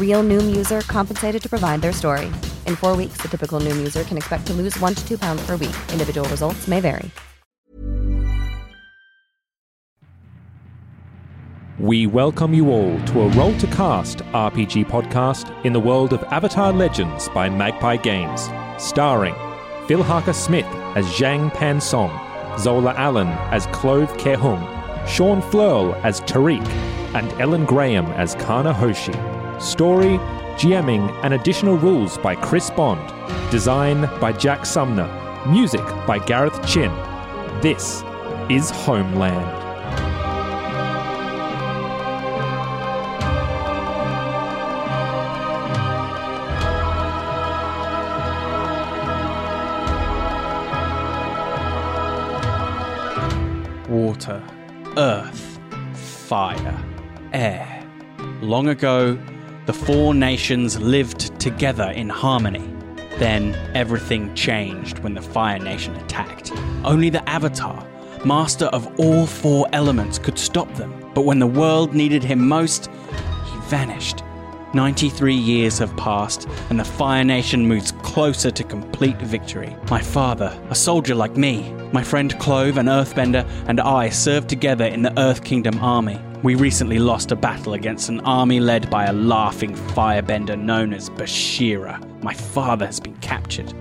Real Noom user compensated to provide their story. In four weeks, the typical Noom user can expect to lose one to two pounds per week. Individual results may vary. We welcome you all to a Roll to Cast RPG podcast in the world of Avatar Legends by Magpie Games, starring Phil Harker Smith as Zhang Pan Song, Zola Allen as Clove Kehung, Sean Flurl as Tariq, and Ellen Graham as Kana Hoshi. Story, GMing, and additional rules by Chris Bond. Design by Jack Sumner. Music by Gareth Chin. This is Homeland. water, earth, fire, air. Long ago, the four nations lived together in harmony. Then everything changed when the Fire Nation attacked. Only the Avatar, master of all four elements, could stop them. But when the world needed him most, he vanished. 93 years have passed, and the Fire Nation moves closer to complete victory. My father, a soldier like me, my friend Clove, an earthbender, and I served together in the Earth Kingdom army. We recently lost a battle against an army led by a laughing firebender known as Bashira. My father has been captured.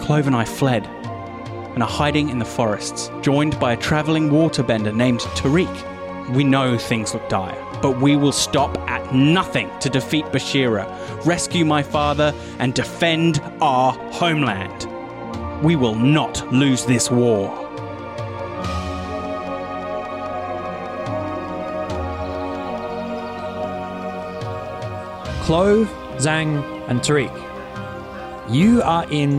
Clove and I fled and are hiding in the forests, joined by a traveling waterbender named Tariq. We know things look dire, but we will stop at nothing to defeat Bashira, rescue my father, and defend our homeland. We will not lose this war. Clove, Zhang, and Tariq. You are in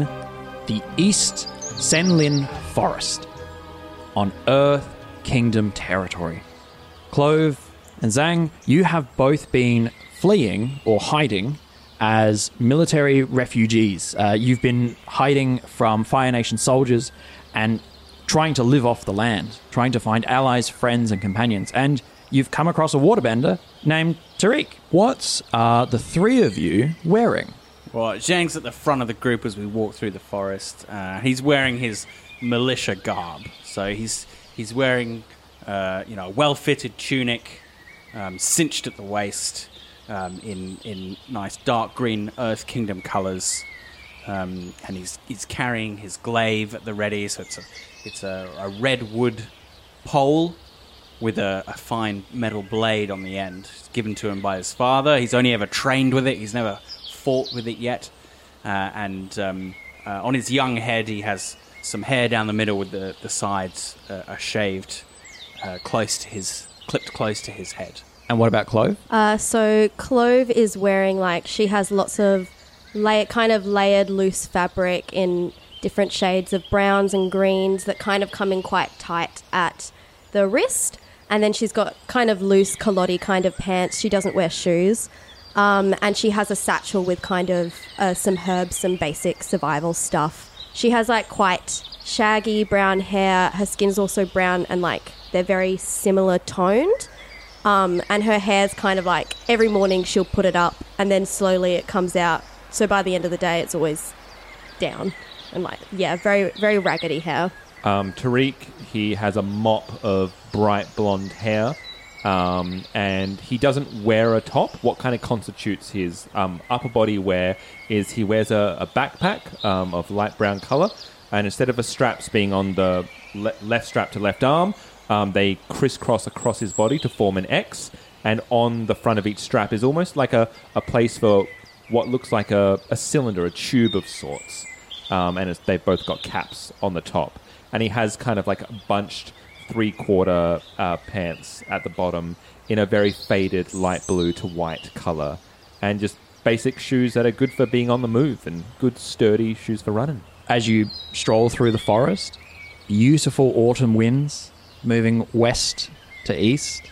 the East Senlin Forest on Earth Kingdom territory. Clove and Zhang, you have both been fleeing or hiding as military refugees. Uh, you've been hiding from Fire Nation soldiers and trying to live off the land, trying to find allies, friends, and companions. And you've come across a waterbender named Tariq. What are the three of you wearing? Well, Zhang's at the front of the group as we walk through the forest. Uh, he's wearing his militia garb, so he's he's wearing uh, you know a well-fitted tunic, um, cinched at the waist, um, in in nice dark green Earth Kingdom colours, um, and he's he's carrying his glaive at the ready. So it's a it's a, a red wood pole with a, a fine metal blade on the end. It's given to him by his father. He's only ever trained with it. He's never fought with it yet. Uh, and um, uh, on his young head, he has some hair down the middle with the, the sides uh, are shaved uh, close to his, clipped close to his head. And what about Clove? Uh, so Clove is wearing like she has lots of lay- kind of layered loose fabric in different shades of browns and greens that kind of come in quite tight at the wrist, and then she's got kind of loose culotte kind of pants. She doesn't wear shoes. Um, and she has a satchel with kind of uh, some herbs, some basic survival stuff. She has like quite, shaggy brown hair. Her skin's also brown and like they're very similar toned. Um, and her hair's kind of like every morning she'll put it up and then slowly it comes out. So by the end of the day, it's always down and like yeah, very very raggedy hair. Um, Tariq, he has a mop of bright blonde hair, um, and he doesn't wear a top. What kind of constitutes his um, upper body wear is he wears a, a backpack um, of light brown color, and instead of a straps being on the le- left strap to left arm, um, they crisscross across his body to form an X, and on the front of each strap is almost like a, a place for what looks like a, a cylinder, a tube of sorts um, and they've both got caps on the top. And he has kind of like bunched three quarter uh, pants at the bottom in a very faded light blue to white color, and just basic shoes that are good for being on the move and good sturdy shoes for running. As you stroll through the forest, beautiful autumn winds moving west to east.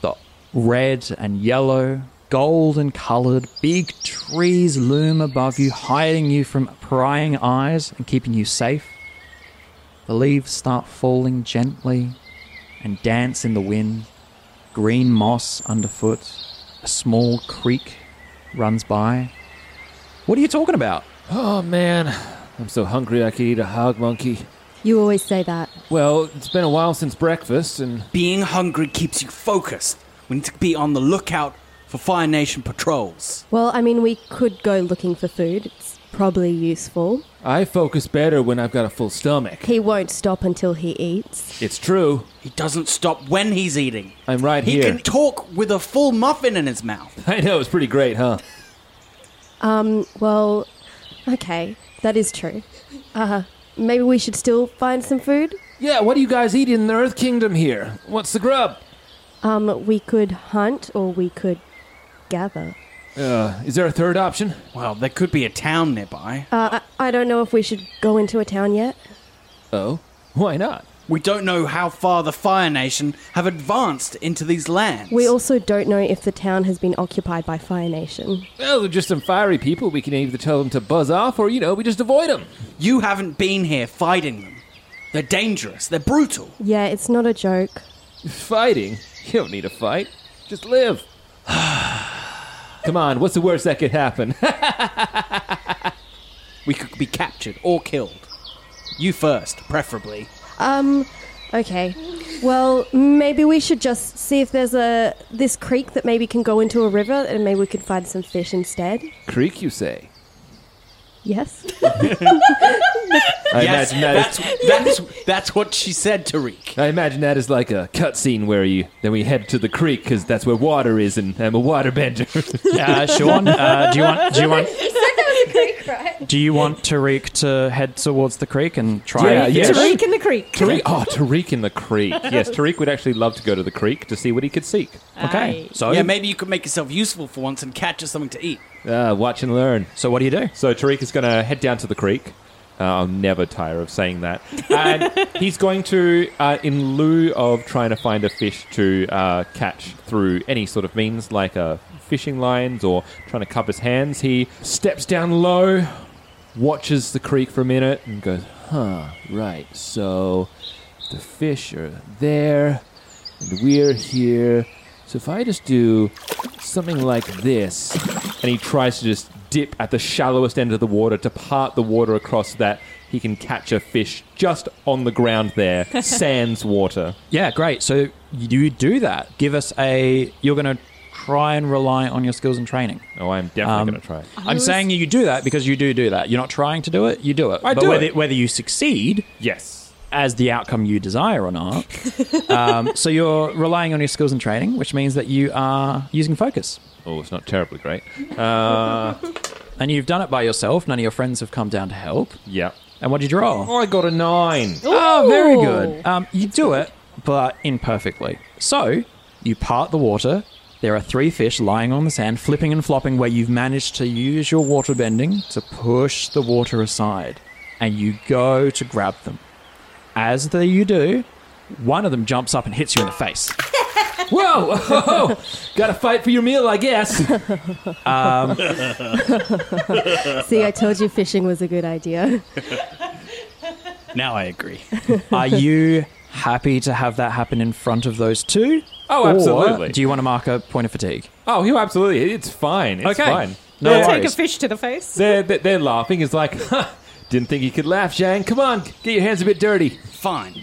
The red and yellow, golden coloured, big trees loom above you, hiding you from prying eyes and keeping you safe. The leaves start falling gently and dance in the wind. Green moss underfoot. A small creek runs by. What are you talking about? Oh man, I'm so hungry I could eat a hog monkey. You always say that. Well, it's been a while since breakfast, and Being hungry keeps you focused. We need to be on the lookout for Fire Nation patrols. Well, I mean, we could go looking for food. It's probably useful. I focus better when I've got a full stomach. He won't stop until he eats. It's true. He doesn't stop when he's eating. I'm right He here. He can talk with a full muffin in his mouth. I know, it's pretty great, huh? Um, well, okay, that is true. Uh, maybe we should still find some food? Yeah, what do you guys eat in the Earth Kingdom here? What's the grub? Um, we could hunt or we could gather. Uh, is there a third option? Well, there could be a town nearby. Uh, I, I don't know if we should go into a town yet. Oh, why not? We don't know how far the Fire Nation have advanced into these lands. We also don't know if the town has been occupied by Fire Nation. Well, they're just some fiery people. We can either tell them to buzz off, or, you know, we just avoid them. You haven't been here fighting them. They're dangerous. They're brutal. Yeah, it's not a joke. Fighting? You don't need to fight. Just live. Come on, what's the worst that could happen? We could be captured or killed. You first, preferably. Um, okay. Well, maybe we should just see if there's a this creek that maybe can go into a river, and maybe we could find some fish instead. Creek, you say? Yes. I yes, imagine that that's, is, that's, that's what she said, Tariq. I imagine that is like a cutscene where you then we head to the creek because that's where water is, and I'm a waterbender. Uh, Sean, uh, do you want? Do you want? Do you want Tariq to head towards the creek and try? Yeah, yeah. Tariq in the creek. Tariq, oh, Tariq in the creek. Yes, Tariq would actually love to go to the creek to see what he could seek. Okay. So Yeah, maybe you could make yourself useful for once and catch us something to eat. Uh, watch and learn. So what do you do? So Tariq is going to head down to the creek. Uh, I'll never tire of saying that. And he's going to, uh, in lieu of trying to find a fish to uh, catch through any sort of means, like uh, fishing lines or trying to cup his hands, he steps down low, watches the creek for a minute, and goes, huh, right, so the fish are there, and we're here. So if I just do something like this, and he tries to just dip at the shallowest end of the water to part the water across that he can catch a fish just on the ground there, sans water. Yeah, great. So you do that. Give us a. You're going to try and rely on your skills and training. Oh, I'm definitely Um, going to try. I'm saying you do that because you do do that. You're not trying to do it. You do it. I but do whether, it. whether you succeed Yes. as the outcome you desire or not. um, so you're relying on your skills and training, which means that you are using focus. Oh, it's not terribly great. Uh, And you've done it by yourself. None of your friends have come down to help. yeah. And what did you draw? Oh, I got a nine. Oh, very good. Um, you do it, but imperfectly. So, you part the water. There are three fish lying on the sand, flipping and flopping, where you've managed to use your water bending to push the water aside. And you go to grab them. As the, you do, one of them jumps up and hits you in the face. Whoa! whoa. Gotta fight for your meal, I guess. Um, See, I told you fishing was a good idea. Now I agree. Are you happy to have that happen in front of those two? Oh, Or absolutely. do you want to mark a point of fatigue? Oh, you absolutely. It's fine. It's Okay. fine. No They're- Take a worries. fish to the face. They're, they're, they're laughing. It's like, huh, didn't think you could laugh, Zhang. Come on, get your hands a bit dirty. Fine.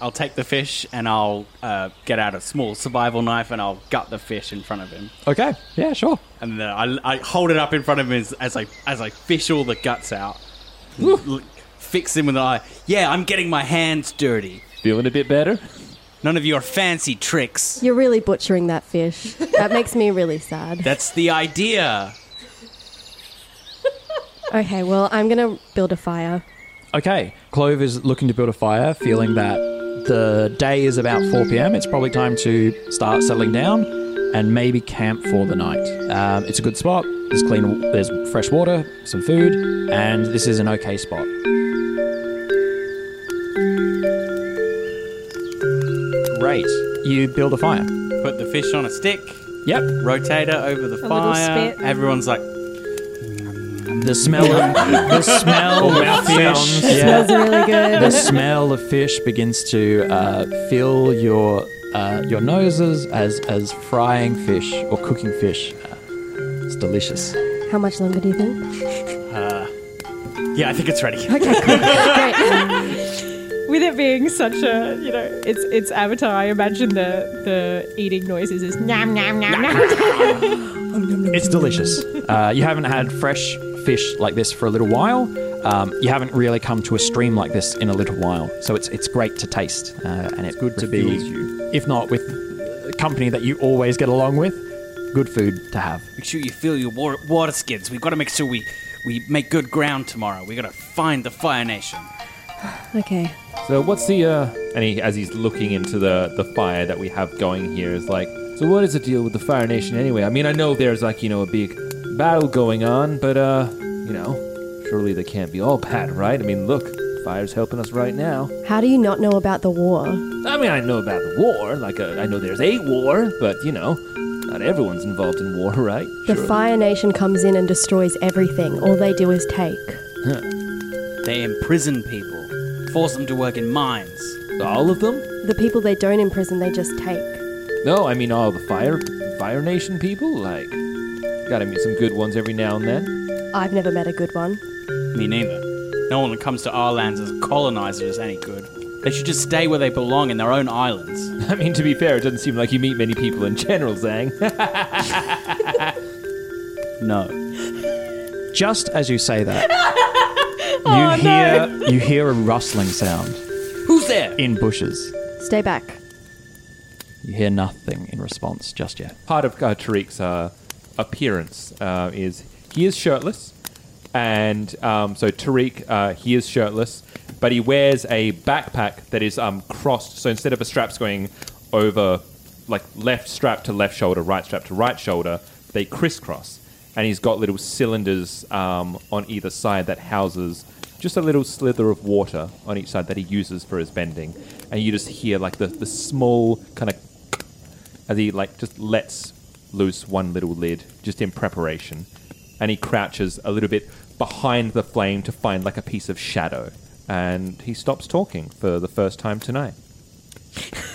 I'll take the fish and I'll uh, get out a small survival knife and I'll gut the fish in front of him. Okay. Yeah, sure. And then I, I hold it up in front of him as, as I as I fish all the guts out. L- fix him with an eye. Yeah, I'm getting my hands dirty. Feeling a bit better? None of your fancy tricks. You're really butchering that fish. That makes me really sad. That's the idea. Okay, well, I'm gonna build a fire. Okay. Clove is looking to build a fire, feeling that the day is about 4 p.m. It's probably time to start settling down and maybe camp for the night. Um, it's a good spot. There's clean, there's fresh water, some food, and this is an okay spot. Great. You build a fire. Put the fish on a stick. Yep. Rotate it over the little fire. spit. Everyone's like, The smell of the smell of fish. Yeah. Smells really good. the smell of fish begins to uh, fill your uh, your noses as as frying fish or cooking fish. Uh, it's delicious. How much longer do you think? yeah, I think it's ready. Okay, cool. Great. With it being such a, you know, it's it's Avatar. I imagine the the eating noises is nam nam nam nam. It's delicious. Uh, you haven't had fresh fish like this for a little while. Um, you haven't really come to a stream like this in a little while, so it's it's great to taste, uh, and it's good to be, refuels you. if not with a company that you always get along with, good food to have. Make sure you fill your water, water skids. We've got to make sure we, we make good ground tomorrow. we got to find the Fire Nation. Okay. So what's the uh and he as he's looking into the the fire that we have going here is like so what is the deal with the Fire Nation anyway? I mean I know there's like, you know, a big battle going on, but uh, you know, surely they can't be all bad, right? I mean look, fire's helping us right now. How do you not know about the war? I mean I know about the war, like uh, I know there's a war, but you know, not everyone's involved in war, right? The Surely. Fire Nation comes in and destroys everything. All they do is take. They imprison people, force them to work in mines. all of them? The people they don't imprison, they just take. No, I mean all the fire Fire Nation people, like gotta meet some good ones every now and then. I've never met a good one. Me neither. No one that comes to our lands as a colonizer is any good. They should just stay where they belong in their own islands. I mean, to be fair, it doesn't seem like you meet many people in general, Zhang. No. Just as you say that, you hear you hear a rustling sound Who's there? in bushes. Stay back. You hear nothing in response just yet. Part of uh, Tariq's uh, appearance uh, is he is shirtless, and um, so Tariq uh, he is shirtless, but he wears a backpack that is um, crossed. So instead of a straps going over, like left strap to left shoulder, right strap to right shoulder, they crisscross, and he's got little cylinders um, on either side that houses just a little slither of water on each side that he uses for his bending, and you just hear like the the small kind of as he like just lets loose one little lid just in preparation and he crouches a little bit behind the flame to find like a piece of shadow and he stops talking for the first time tonight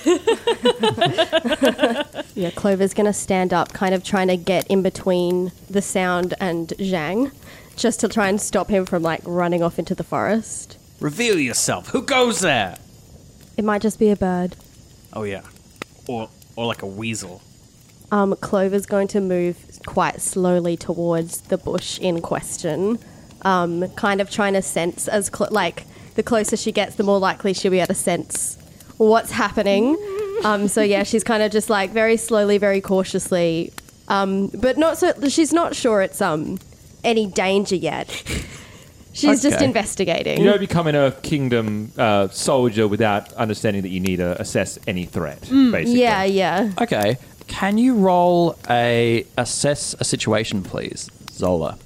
Yeah, Clover's gonna stand up, kind of trying to get in between the sound and Zhang, just to try and stop him from like running off into the forest. Reveal yourself. Who goes there? It might just be a bird. Oh yeah, or or like a weasel. Um, Clover's going to move quite slowly towards the bush in question, um, kind of trying to sense as cl- like the closer she gets, the more likely she'll be able to sense what's happening. Um, so yeah, she's kind of just like very slowly, very cautiously, um, but not so. She's not sure it's um any danger yet. She's just Okay. investigating. you don't become a kingdom uh, soldier without understanding that you need to assess any threat basically yeah, yeah. Okay. Can you roll a assess a situation, please, Zola?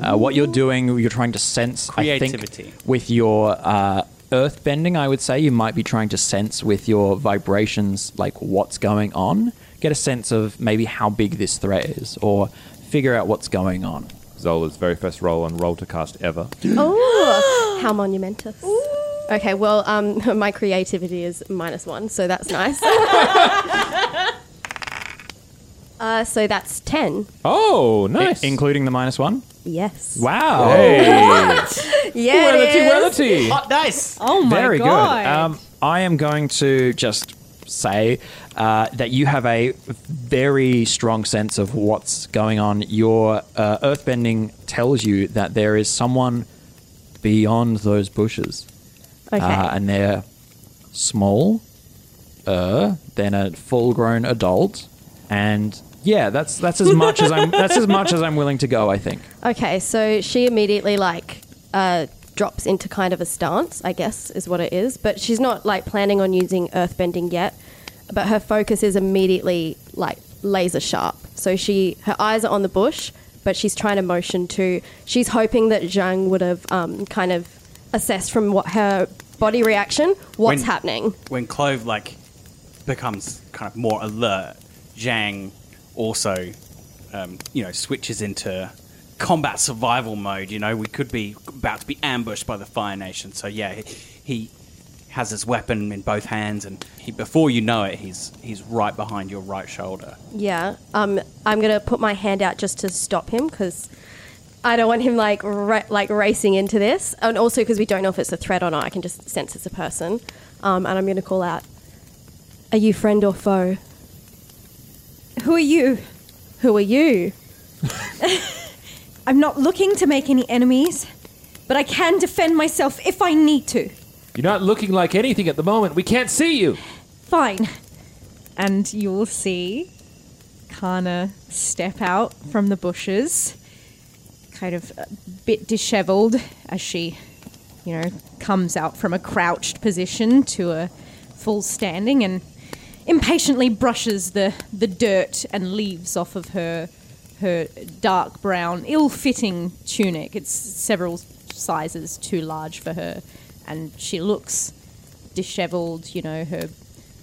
Uh, what you're doing, you're trying to sense. I Creativity. think with your uh, earth bending, I would say you might be trying to sense with your vibrations, like what's going on. Get a sense of maybe how big this threat is, or figure out what's going on. zola's very first roll on roll to cast ever Oh, how monumentous. Okay, well, um, my creativity is minus one, so that's nice. uh, so that's 10. Oh, nice. including the minus one. Yes. Wow. Yeah, it is. Relative. Hot dice. Oh my Very god. good. Um, I am going to just say uh, that you have a very strong sense of what's going on. Your uh, earthbending tells you that there is someone beyond those bushes. Okay. Uh, and they're small, uh, than a full-grown adult, and yeah, that's that's as much as I'm that's as much as I'm willing to go. I think. Okay, so she immediately like uh, drops into kind of a stance, I guess is what it is. But she's not like planning on using earthbending yet. But her focus is immediately like laser sharp. So she her eyes are on the bush, but she's trying to motion to. She's hoping that Zhang would have um, kind of assessed from what her body reaction what's When- happening. When Clove like becomes kind of more alert, Zhang also, um, you know, switches into combat survival mode. You know, we could be about to be ambushed by the Fire Nation. So yeah, he, he has his weapon in both hands, and he, before you know it, he's he's right behind your right shoulder. Yeah. Um, I'm gonna put my hand out just to stop him because I don't want him like ra- like racing into this, and also because we don't know if it's a threat or not. I can just sense it's a person, um, and I'm gonna call out. Are you friend or foe? Who are you? Who are you? I'm not looking to make any enemies, but I can defend myself if I need to. You're not looking like anything at the moment. We can't see you. Fine. And you'll see Kana step out from the bushes, kind of a bit disheveled as she, you know, comes out from a crouched position to a full standing and impatiently brushes the, the dirt and leaves off of her her dark brown, ill-fitting tunic. It's several sizes too large for her, and she looks disheveled. You know, her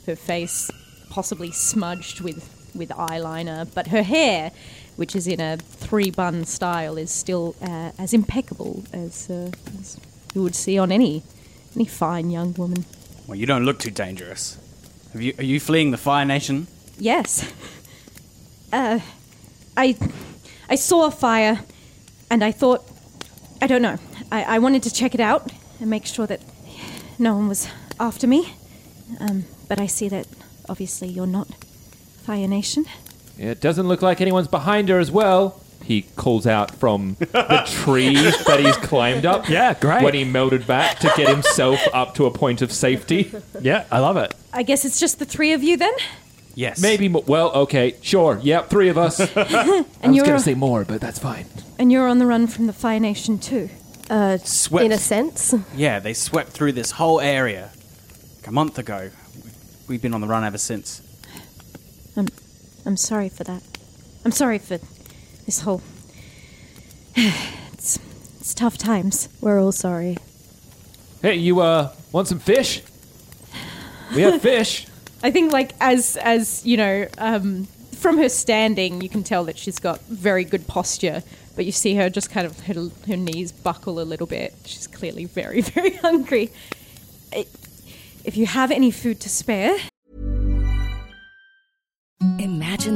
her face possibly smudged with with eyeliner, but her hair, which is in a three bun style, is still uh, as impeccable as, uh, as you would see on any any fine young woman. Well, you don't look too dangerous. Have you, are you fleeing the Fire Nation? Yes. Uh, I, I saw a fire, and I thought, I don't know. I, I wanted to check it out and make sure that no one was after me. Um, but I see that obviously you're not Fire Nation. It doesn't look like anyone's behind her as well. He calls out from the tree that he's climbed up. Yeah, great. When he melted back to get himself up to a point of safety. Yeah, I love it. I guess it's just the three of you then. Yes. Maybe more. Well, okay, sure. Yep, three of us. I And was you're going to say more, but that's fine. and you're on the run from the Fire Nation too. Uh, Swept. in a sense. Yeah, they swept through this whole area like a month ago. We've been on the run ever since. I'm I'm sorry for that. I'm sorry for this whole. it's it's tough times. We're all sorry. Hey, you uh want some fish? We have fish. I think like as as you know, um, from her standing, you can tell that she's got very good posture. But you see her just kind of her, her knees buckle a little bit. She's clearly very very hungry. If you have any food to spare,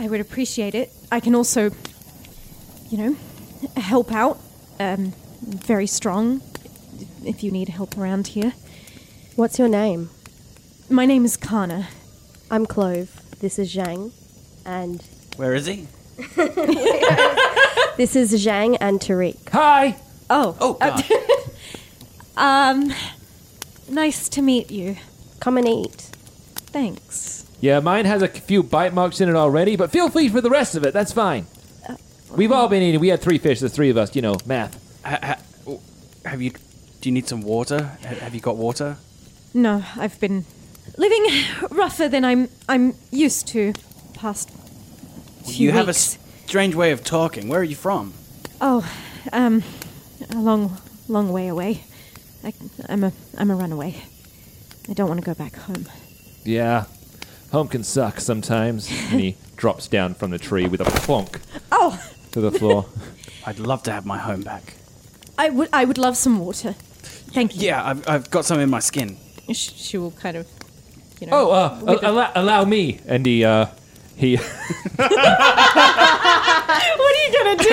I would appreciate it. I can also you know, help out. Um, very strong. If you need help around here, What's your name? my name is Kana. I'm Clove. This is Zhang. And Where is he? this is Zhang and Tariq. Hi. Oh, Oh, God. um, nice to meet you. Come and eat. Thanks. Yeah, mine has a few bite marks in it already, but feel free for the rest of it. That's fine. We've all been eating. We had three fish. There's three of us. You know, math. Ha- ha- have you? Do you need some water? Ha- Have you got water? No, I've been living rougher than I'm I'm used to. Past few you have a weeks. strange way of talking. Where are you from? Oh, um, a long, long way away. I, I'm a I'm a runaway. I don't want to go back home. Yeah, home can suck sometimes. and he drops down from the tree with a plonk Oh, to the floor. I'd love to have my home back. I would I would love some water. Thank you. Yeah, I've, I've got some in my skin. Sh- She will kind of, you know. oh, uh, with al- allow, allow me. And he, uh, he. what are you gonna do?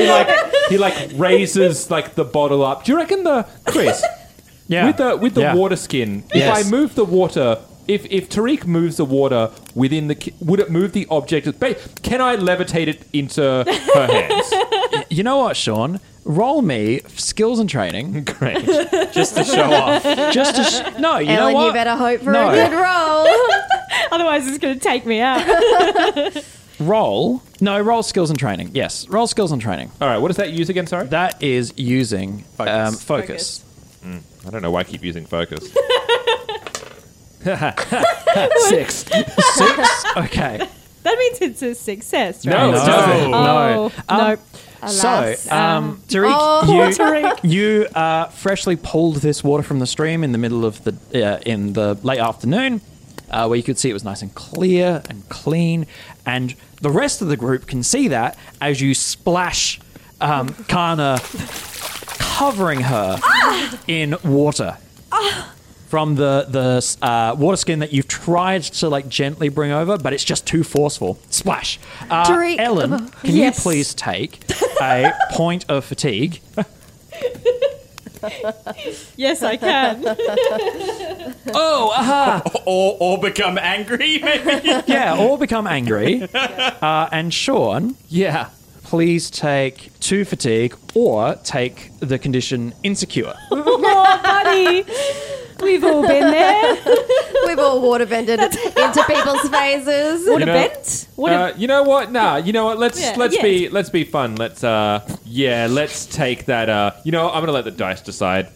he like he like raises like the bottle up. Do you reckon the Chris? Yeah. With the with the Yeah. water skin, if I move the water, if if Tariq moves the water within the, ki- would it move the object? ba- Can I levitate it into her hands? You know what, Sean? Roll me skills and training. Great. Just to show off. Just to sh- no, you Ellen, know what? you better hope for No. a good roll. Otherwise, it's gonna take me out. roll. No, roll skills and training. Yes, roll skills and training. All right. What does that use again? Sorry. That is using Focus. Um, focus. I don't know why I keep using focus. Six. Six. Okay. that means it's a success, right? No, it doesn't. Oh, Um, no. So, Alas. um, Tariq, Oh, you, you uh, freshly pulled this water from the stream in the middle of the uh, in the late afternoon, uh, where you could see it was nice and clear and clean, and the rest of the group can see that as you splash um, Kana, covering her in water. From the the uh, water skin that you've tried to like gently bring over, but it's just too forceful. Splash. Uh, Tariq. Ellen, can Yes. you please take a point of fatigue? Yes, I can. Oh, aha! or, or become angry, maybe? yeah, or become angry. Uh, and Sean, Yeah. Please take two fatigue or take the condition insecure. oh, buddy. We've all been there. We've all water bended into people's faces. What You a know- bent. What Uh, you know what? Nah. You know what? Let's Yeah, let's yeah. be let's be fun. Let's uh yeah. Let's take that. Uh, you know, I'm gonna let the dice decide.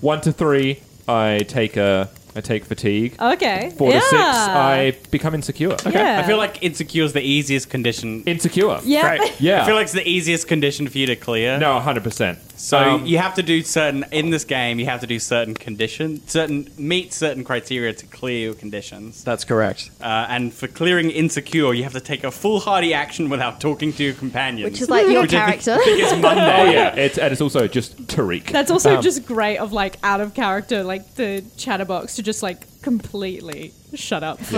One to three, I take a I take fatigue. Okay. Four yeah. to six, I become insecure. Okay. Yeah. I feel like insecure is the easiest condition. Insecure. Yeah. Right. Yeah. I feel like it's the easiest condition for you to clear. No, 100%. So Um, you have to do certain in this game. You have to do certain conditions, certain meet certain criteria to clear your conditions. That's correct. Uh, and for clearing insecure, you have to take a foolhardy action without talking to your companions, Which is like your Which I think- character. I think is Monday. Oh, yeah. It's, and it's also just Tariq. That's also Um, just great of like out of character, like the chatterbox to just like completely shut up. For,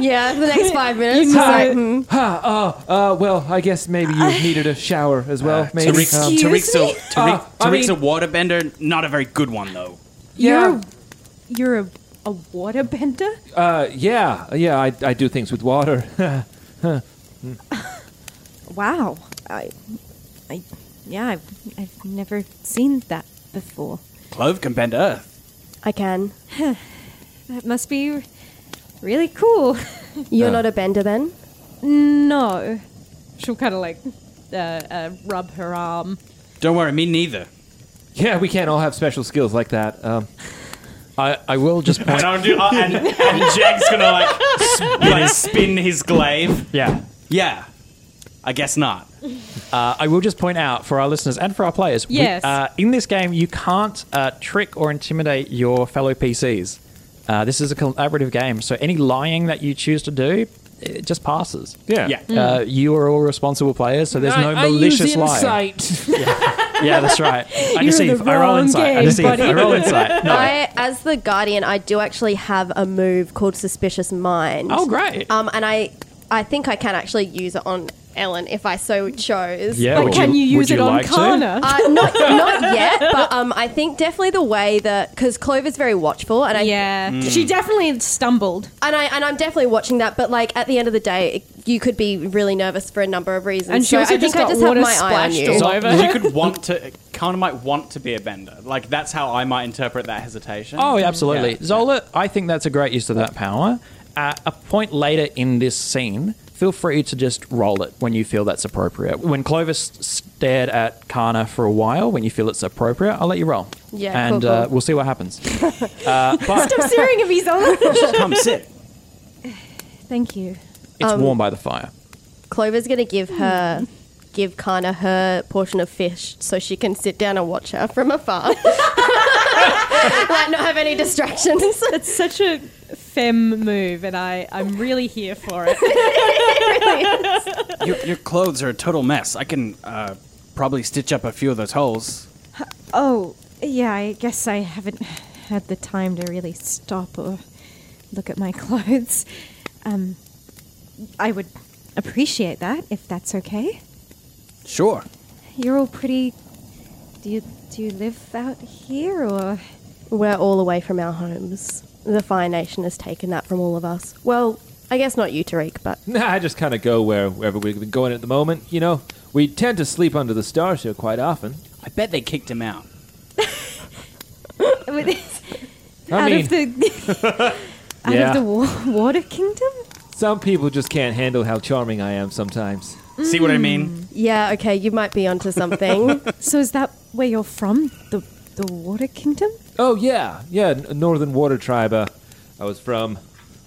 yeah, for the next five minutes. You know- like, hmm. Ah, oh, uh, well, I guess maybe you needed a shower as well. maybe. Tariq's, Um, Tariq's, a, Tariq, Uh, I Tariq's a waterbender, not a very good one though. You're you're a, a waterbender. uh, yeah, yeah, I, I do things with water. Wow. I, I, yeah, I've, I've never seen that before. Clove can bend earth. I can. That must be really cool. You're not a bender then? no. She'll kind of like uh, uh, rub her arm. Don't worry, me neither. yeah, we can't all have special skills like that. Um, I, I will just And, point. I'll do, uh, and, and Jack's gonna like, sp- like spin his glaive. yeah. Yeah, I guess not. Uh, I will just point out for our listeners and for our players. we- uh, in this game, you can't uh, trick or intimidate your fellow PCs. Uh, this is a collaborative game, so any lying that you choose to do, it just passes. yeah. Yeah. Uh, you are all responsible players, so there's no I, I malicious use lie. insight. Yeah, that's right. I You're in deceive. the I roll wrong insight. I game, deceive. buddy. I roll insight. No. I, as the guardian, I do actually have a move called Suspicious Mind. Oh, great. Um, and I, I think I can actually use it on Ellen if I so chose. Yeah, But can you, would use it on like? Kana? Uh, not not yet, but um, I think definitely the way that because Clover's very watchful, and I yeah, she definitely stumbled. and I and I'm definitely watching that. But like at the end of the day, you could be really nervous for a number of reasons. And she so also I think just I got just have water my eye on you. all So over. she could want to, kind of might want to be a bender. Like that's how I might interpret that hesitation. Oh, yeah, absolutely. Yeah. Zola, I think that's a great use of that power. At a point later in this scene, feel free to just roll it when you feel that's appropriate. When Clovis stared at Kana for a while, when you feel it's appropriate, I'll let you roll. Yeah, And cool, Uh, we'll see what happens. uh, but Stop staring at me, Zola. Come sit. Thank you. it's Um, warm by the fire. Clover's gonna give her. Give Kana her portion of fish so she can sit down and watch her from afar. like, not have any distractions. It's such a femme move, and I, I'm really here for it. Your, your clothes are a total mess. I can uh, probably stitch up a few of those holes. oh, yeah, I guess I haven't had the time to really stop or look at my clothes. Um, I would appreciate that if that's okay. Sure. You're all pretty. Do you do you live out here or? We're all away from our homes. The Fire Nation has taken that from all of us. Well, I guess not you, Tariq, but Nah, I just kind of go where, wherever we've been going at the moment. You know, we tend to sleep under the stars here quite often. I bet they kicked him out. I out mean, of the out Yeah. of the wa- water kingdom. some people just can't handle how charming I am sometimes. See what I mean? Mm. yeah, okay, you might be onto something. So is that where you're from? The the water kingdom? Oh yeah, yeah, Northern Water Tribe. Uh, I was from.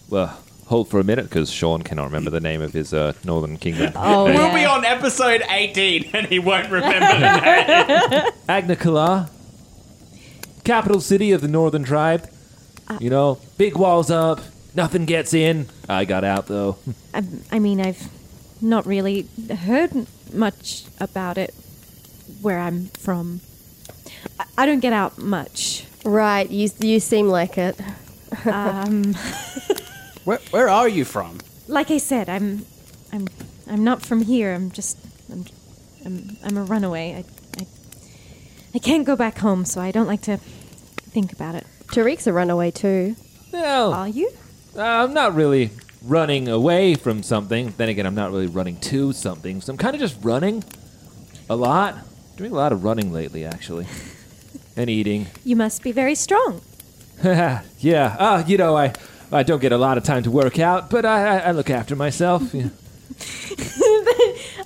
Well, hold for a minute because Sean cannot remember the name of his uh, Northern Kingdom. Oh, Uh, We'll be on episode 18 and he won't remember the name. Agna capital city of the Northern Tribe. You know, big walls up, nothing gets in. I got out though. I, I mean, I've not really heard much about it where I'm from. I, I don't get out much. right, you you seem like it. Um, Where, where are you from? like I said, I'm, I'm, I'm not from here. I'm just, I'm, I'm, I'm a runaway. I, I, I can't go back home, so I don't like to think about it. Tariq's a runaway too. Well, Are you? uh, I'm not really running away from something. Then again, I'm not really running to something. So I'm kind of just running a lot. Doing a lot of running lately, actually, and eating. You must be very strong. yeah. Uh, you know, I I don't get a lot of time to work out, but I I, I look after myself. Yeah.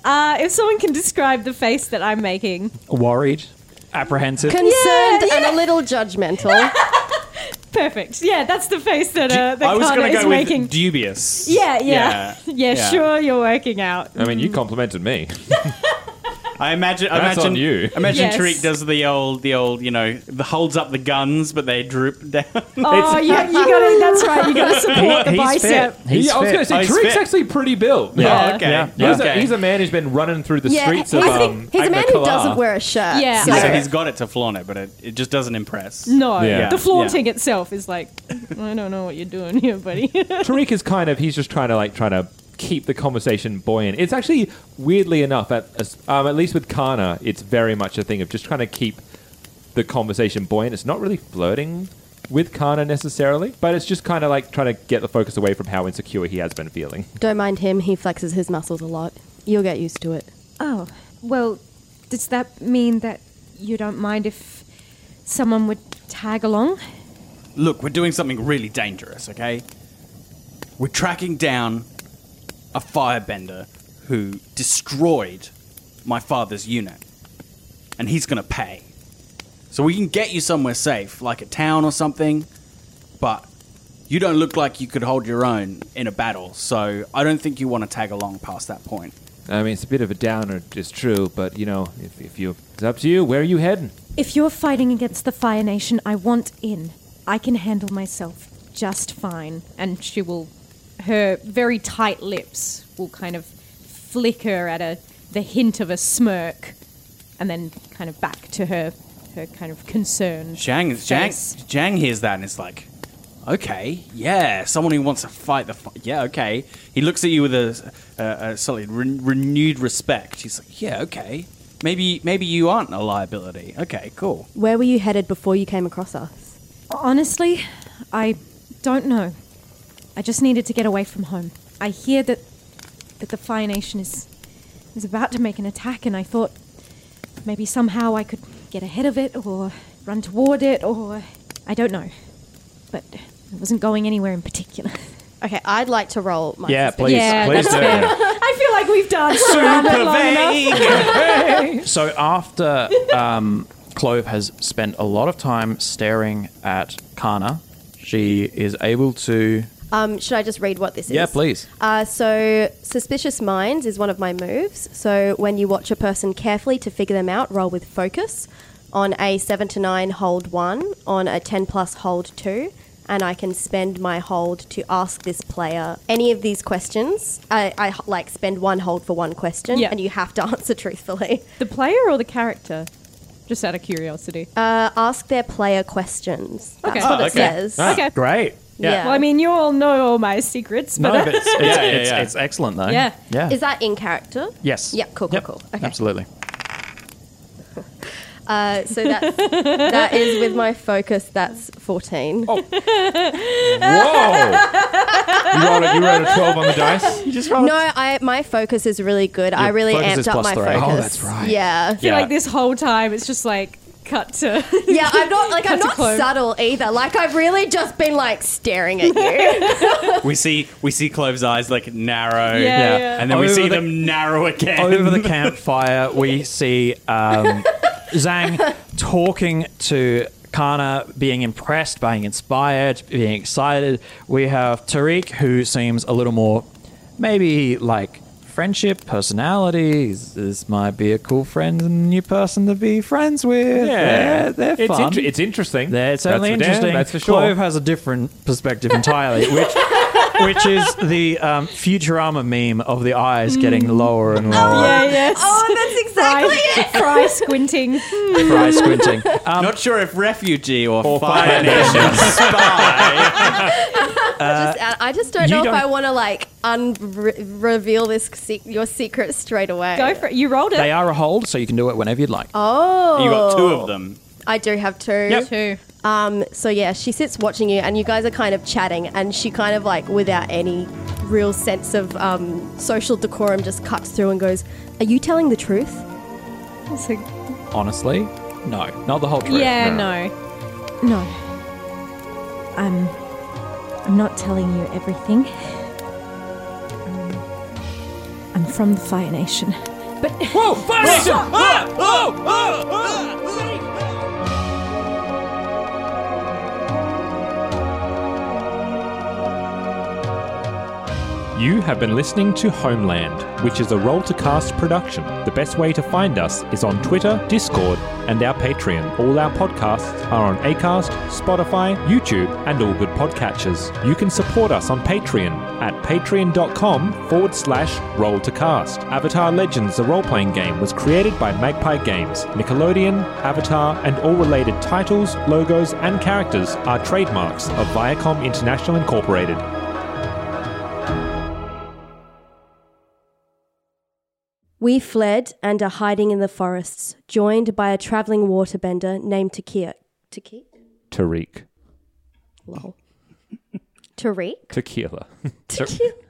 Uh, if someone can describe the face that I'm making, Worried, apprehensive. Concerned and a little judgmental. perfect. Yeah, that's the face that uh, that I was Kana going to is go making. with dubious. yeah, yeah, Yeah, yeah, yeah. Sure, you're working out. I mean, you complimented me. I imagine. I That's imagine on you. Imagine Yes. Tariq does the old, the old, you know, the holds up the guns, but they droop down. Oh, you, you gotta. That's right. You gotta support the He's bicep. fit. He's Yeah, I was going to say, Oh, he's Tariq's fit. actually pretty built. Yeah. Oh, okay. Yeah. He's, Okay. a, he's a man who's been running through the yeah, streets he's, of um, he's a man who Kala. doesn't wear a shirt. Yeah. so- so he's got it to flaunt it, but it, it just doesn't impress. No, Yeah. the flaunting itself is like, I don't know what you're doing here, buddy. Tariq is kind of he's just trying to like trying to keep the conversation buoyant. It's actually weirdly enough at um, at least with Kana, it's very much a thing of just trying to keep the conversation buoyant. It's not really flirting with Kana necessarily, but it's just kind of like trying to get the focus away from how insecure he has been feeling. Don't mind him. He flexes his muscles a lot. You'll get used to it. oh, well, does that mean that you don't mind if someone would tag along? Look, we're doing something really dangerous, okay? We're tracking down a firebender who destroyed my father's unit. And he's gonna pay. So we can get you somewhere safe, like a town or something, but you don't look like you could hold your own in a battle, so I don't think you want to tag along past that point. I mean, it's a bit of a downer, it's true, but you know, if, if you it's up to you. Where are you heading? If you're fighting against the Fire Nation, I want in. I can handle myself just fine. And she will, her very tight lips will kind of flicker at a the hint of a smirk, and then kind of back to her her kind of concern. Zhang, Zhang, face. Zhang hears that and it's like, Okay, yeah, someone who wants to fight the fight. Yeah, okay. He looks at you with a, a, a slightly re- renewed respect. He's like, yeah, okay. Maybe maybe you aren't a liability. Okay, cool. Where were you headed before you came across us? Honestly, I don't know. I just needed to get away from home. I hear that that the Fire Nation is is about to make an attack, and I thought maybe somehow I could get ahead of it or run toward it, or I don't know. But I wasn't going anywhere in particular. Okay, I'd like to roll my Yeah, suspicion. please, Yeah, please that's do. I feel like we've danced around it long enough. So after um, Clove has spent a lot of time staring at Kana, she is able to. Um, should I just read what this is? Yeah, please. Uh, so, Suspicious Minds is one of my moves. So, when you watch a person carefully to figure them out, roll with focus. On a 7 to 9, hold 1. On a 10 plus, hold 2. And I can spend my hold to ask this player any of these questions. I, I like spend one hold for one question, Yeah. and you have to answer truthfully. The player or the character? Just out of curiosity. Uh, ask their player questions. That's Okay. what Oh, it okay. says. Ah, Okay. Great. Yeah. Well, I mean, you all know all my secrets, but No, but it's, it's, Yeah, yeah, it's, yeah. it's excellent though. Yeah. Yeah. Is that in character? yes. Yeah, cool, cool, Yep. cool. Okay. Absolutely. Uh, so that's, that is with my focus. That's fourteen. Oh. Whoa! you, rolled a, you rolled a 12 on the dice? You just No, I my focus is really good. I really focus is amped up my three. focus. Oh, that's right. Yeah, I feel like this whole time it's just like cut to. yeah. I'm not like I'm not close. subtle either. Like I've really just been like staring at you. We see we see Clove's eyes like narrow, Yeah, yeah. and then we see the- them narrow again. Over the campfire, we see um, Zhang talking to Kana, being impressed, being inspired, being excited. We have Tariq, who seems a little more, maybe like friendship, personality. This might be a cool friend and new person to be friends with. They're, they're it's, fun. inter- it's interesting. They're certainly That's damn, interesting. that's for sure. Clove has a different perspective entirely, which which is the um, Futurama meme of the eyes getting lower and lower. yeah, yes. oh, that's exactly Fry, it. fry squinting. Fry squinting. Um, Not sure if refugee or, Or Fire Fire Nation spy. just, I just don't you know if don't- I want to like unreveal this se- your secret straight away. Go for it. You rolled it. they are a hold, so you can do it whenever you'd like. Oh, you got two of them. I do have two. Two. Um, so yeah, she sits watching you, and you guys are kind of chatting, and she kind of like, without any real sense of um, social decorum, just cuts through and goes, "Are you telling the truth?" It's like, Honestly, no, not the whole truth. yeah, no. No. I'm. I'm not telling you everything. Um, I'm from the Fire Nation. But. Whoa! Fire Nation! Ah! Oh, Ah! You have been listening to Homeland, which is a roll to cast production. The best way to find us is on Twitter, Discord, and our Patreon. All our podcasts are on Acast, Spotify, YouTube, and all good podcatchers. You can support us on Patreon at patreon.com forward slash roll to cast. Avatar Legends, the role playing game, was created by Magpie Games. Nickelodeon, Avatar, and all related titles, logos, and characters are trademarks of Viacom International Incorporated. We fled and are hiding in the forests, joined by a traveling waterbender named Takia. Takia? Tariq. Lol. Tariq? Tequila.